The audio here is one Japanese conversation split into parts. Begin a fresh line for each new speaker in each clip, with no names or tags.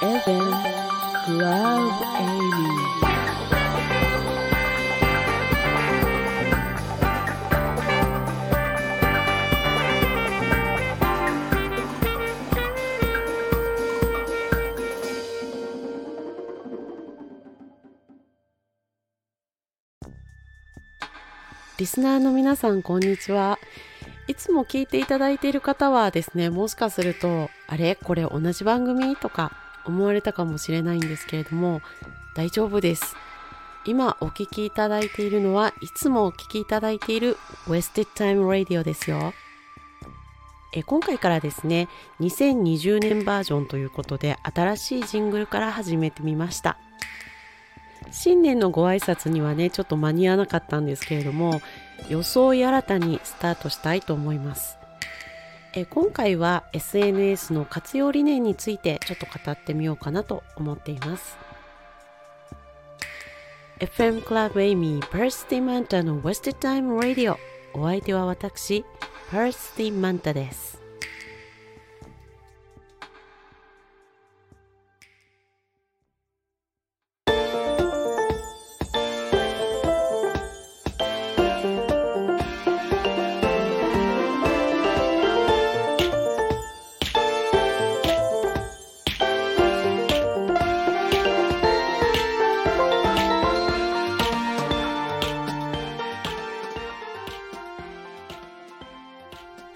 FM Club Amy リスナーの皆さんこんにちは。いつも聞いていただいている方はですねもしかするとあれ？これ同じ番組？とか思われたかもしれないんですけれども大丈夫です。今お聞きいただいているのはいつもお聞きいただいている Wasted Time Radio ですよ。え今回からですね2020年バージョンということで新しいジングルから始めてみました。新年のご挨拶にはねちょっと間に合わなかったんですけれども装い新たにスタートしたいと思います。え今回は SNS の活用理念についてちょっと語ってみようかなと思っています。FM Club Amy パースティマンタの Wasted Time Radio お相手は私パースティマンタです。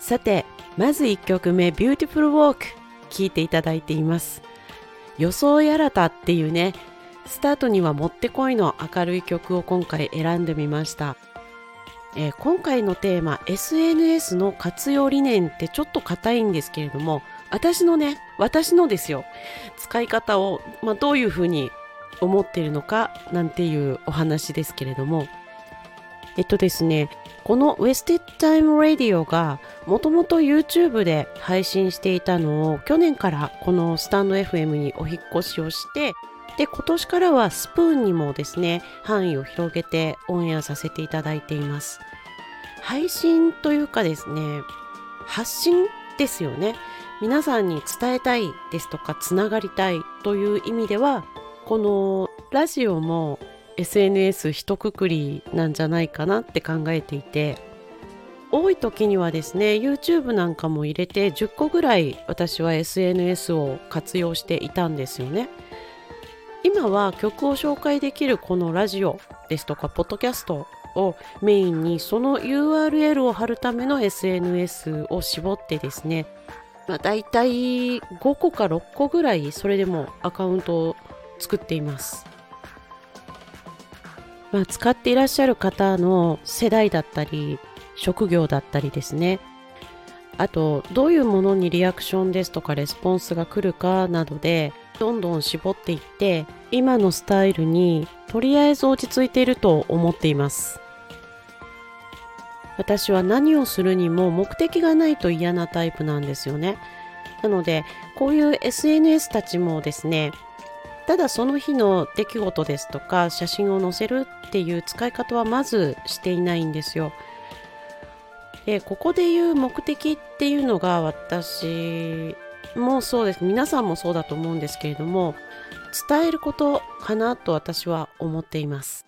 さてまず1曲目「Beautiful Walk」聴いていただいています。装い新たっていうねスタートにはもってこいの明るい曲を今回選んでみました、えー、今回のテーマ SNS の活用理念ってちょっと硬いんですけれども私のね私のですよ。使い方を、まあ、どういうふうに思っているのかなんていうお話ですけれども。えっとですねこの Wasted Time Radio がもともと YouTube で配信していたのを去年からこのスタンド FM にお引越しをしてで今年からはスプーンにもですね範囲を広げてオンエアさせていただいています。配信というかですね発信ですよね。皆さんに伝えたいですとかつながりたいという意味ではこのラジオも SNS 一括りなんじゃないかなって考えていて多い時にはですね YouTube なんかも入れて10個ぐらい私は SNS を活用していたんですよね。今は曲を紹介できるこのラジオですとかポッドキャストをメインにその URL を貼るための SNS を絞ってですね、まあ、大体5個か6個ぐらいそれでもアカウントを作っています。まあ、使っていらっしゃる方の世代だったり職業だったりですね。あとどういうものにリアクションですとかレスポンスが来るかなどでどんどん絞っていって今のスタイルにとりあえず落ち着いていると思っています。私は何をするにも目的がないと嫌なタイプなんですよね。なのでこういう SNS たちもですねただその日の出来事ですとか写真を載せるっていう使い方はまずしていないんですよ。でここで言う目的っていうのが私もそうです皆さんもそうだと思うんですけれども伝えることかなと私は思っています。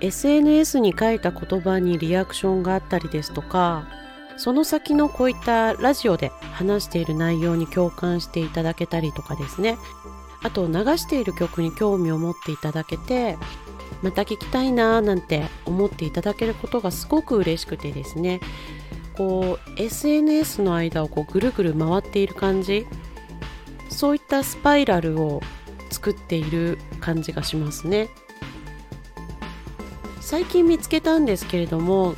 SNS に書いた言葉にリアクションがあったりですとかその先のこういったラジオで話している内容に共感していただけたりとかですねあと流している曲に興味を持っていただけてまた聴きたいなーなんて思っていただけることがすごく嬉しくてですね。こう SNS の間をこうぐるぐる回っている感じ。そういったスパイラルを作っている感じがしますね。最近見つけたんですけれども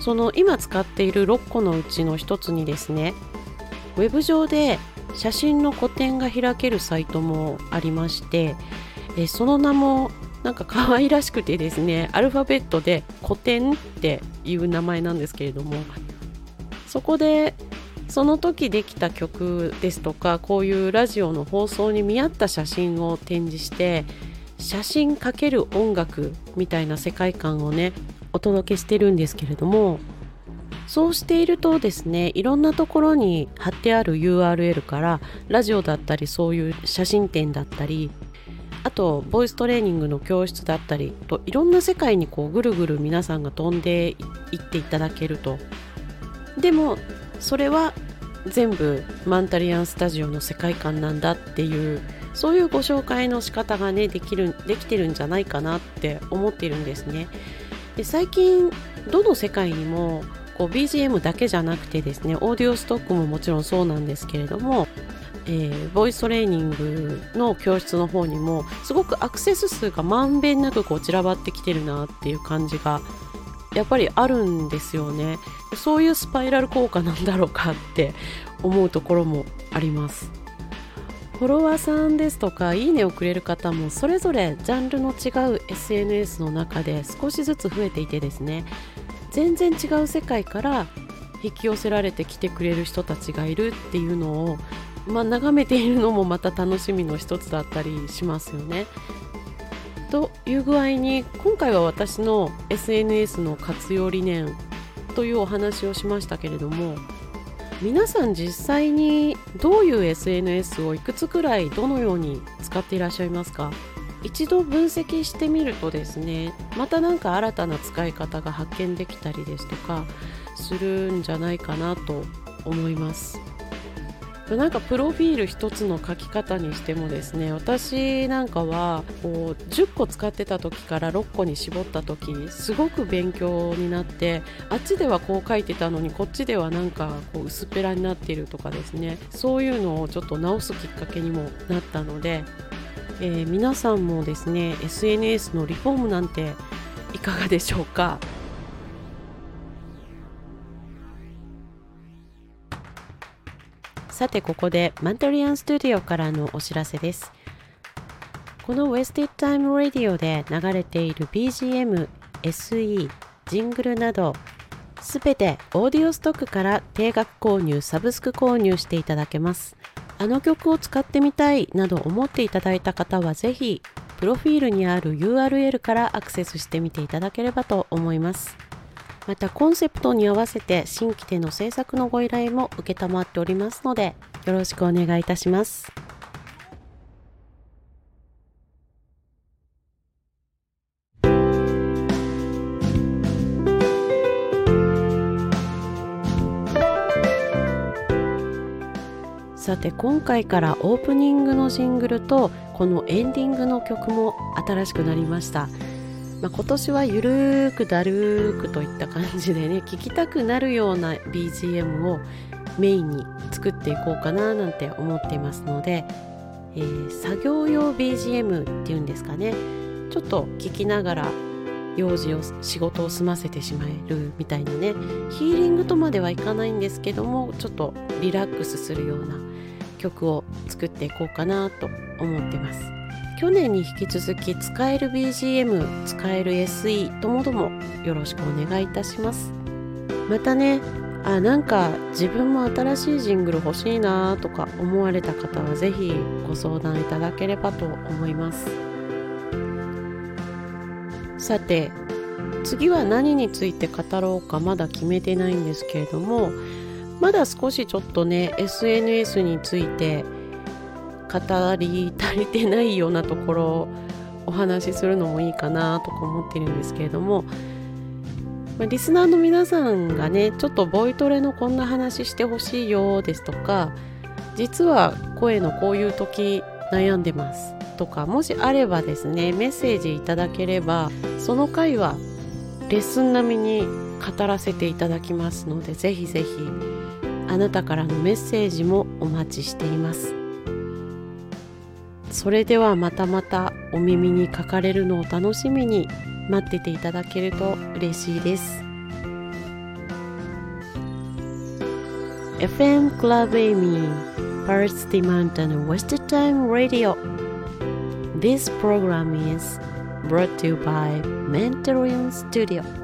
その今使っている6個のうちの1つにですねウェブ上で写真の個展が開けるサイトもありましてえその名もなんか可愛らしくてですねアルファベットで「古典」っていう名前なんですけれどもそこでその時できた曲ですとかこういうラジオの放送に見合った写真を展示して写真×音楽みたいな世界観をねお届けしてるんですけれどもそうしているとですねいろんなところに貼ってある URL からラジオだったりそういう写真展だったりあとボイストレーニングの教室だったりといろんな世界にこうぐるぐる皆さんが飛んでいっていただけると。でもそれは全部マンタリアンスタジオの世界観なんだっていうそういうご紹介の仕方がねできるできてるんじゃないかなって思ってるんですね。で最近どの世界にもこう BGM だけじゃなくてですねオーディオストックももちろんそうなんですけれどもえー、ボイストレーニングの教室の方にもすごくアクセス数がまんべんなくこう散らばってきてるなっていう感じがやっぱりあるんですよね。そういうスパイラル効果なんだろうかって思うところもあります。フォロワーさんですとかいいねをくれる方もそれぞれジャンルの違う SNS の中で少しずつ増えていてですね全然違う世界から引き寄せられてきてくれる人たちがいるっていうのをまあ、眺めているのもまた楽しみの一つだったりしますよね。という具合に今回は私の SNS の活用理念というお話をしましたけれども皆さん実際にどういう SNS をいくつくらいどのように使っていらっしゃいますか？一度分析してみるとですねまた何か新たな使い方が発見できたりですとかするんじゃないかなと思います。なんかプロフィール一つの書き方にしてもですね私なんかはこう10個使ってた時から6個に絞った時すごく勉強になってあっちではこう書いてたのにこっちではなんかこう薄っぺらになっているとかですねそういうのをちょっと直すきっかけにもなったので、えー、皆さんもですね SNS のリフォームなんていかがでしょうか？さてここでマントリアンスタジオからのお知らせです。この Wasted Time Radio で流れている BGM、SE、ジングルなどすべてオーディオストックから定額購入、サブスク購入していただけます。あの曲を使ってみたいなど思っていただいた方はぜひプロフィールにある URL からアクセスしてみていただければと思いますまたコンセプトに合わせて新規での制作のご依頼も承っておりますのでよろしくお願いいたします。さて今回からオープニングのシングルとこのエンディングの曲も新しくなりました。まあ、今年はゆるーくだるーくといった感じでね 聴きたくなるような BGM をメインに作っていこうかななんて思っていますので、えー、作業用 BGM っていうんですかねちょっと聴きながら用事を仕事を済ませてしまえるみたいなねヒーリングとまではいかないんですけどもちょっとリラックスするような曲を作っていこうかなと思ってます。去年に引き続き使える BGM 使える SE ともどもよろしくお願いいたしますまたねあなんか自分も新しいジングル欲しいなとか思われた方は是非ご相談いただければと思いますさて次は何について語ろうかまだ決めてないんですけれどもまだ少しちょっとね SNS について語り足りてないようなところをお話しするのもいいかなとか思ってるんですけれども、まあ、リスナーの皆さんがねちょっとボイトレのこんな話してほしいよですとか実は声のこういう時悩んでますとかもしあればですねメッセージいただければその回はレッスン並みに語らせていただきますのでぜひぜひあなたからのメッセージもお待ちしています。それではまたまたお耳にかかれるのを楽しみに待ってていただけると嬉しいです FM Club Amy Paris the Mountain West Time Radio This program is brought to you by Mentoring Studio